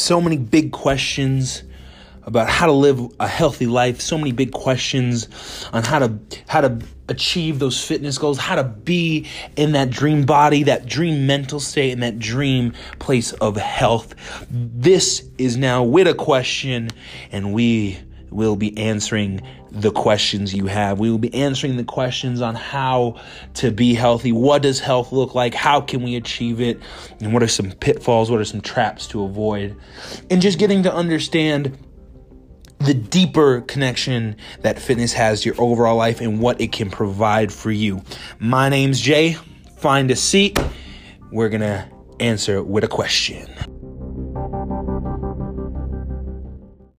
so many big questions about how to live a healthy life, so many big questions on how to how to achieve those fitness goals, how to be in that dream body, that dream mental state, and that dream place of health. This is now with a question, and we will be answering the questions you have. We will be answering the questions on how to be healthy. What does health look like? How can we achieve it? And what are some pitfalls? What are some traps to avoid? And just getting to understand the deeper connection that fitness has to your overall life and what it can provide for you. My name's Jay. Find a seat. We're going to answer with a question.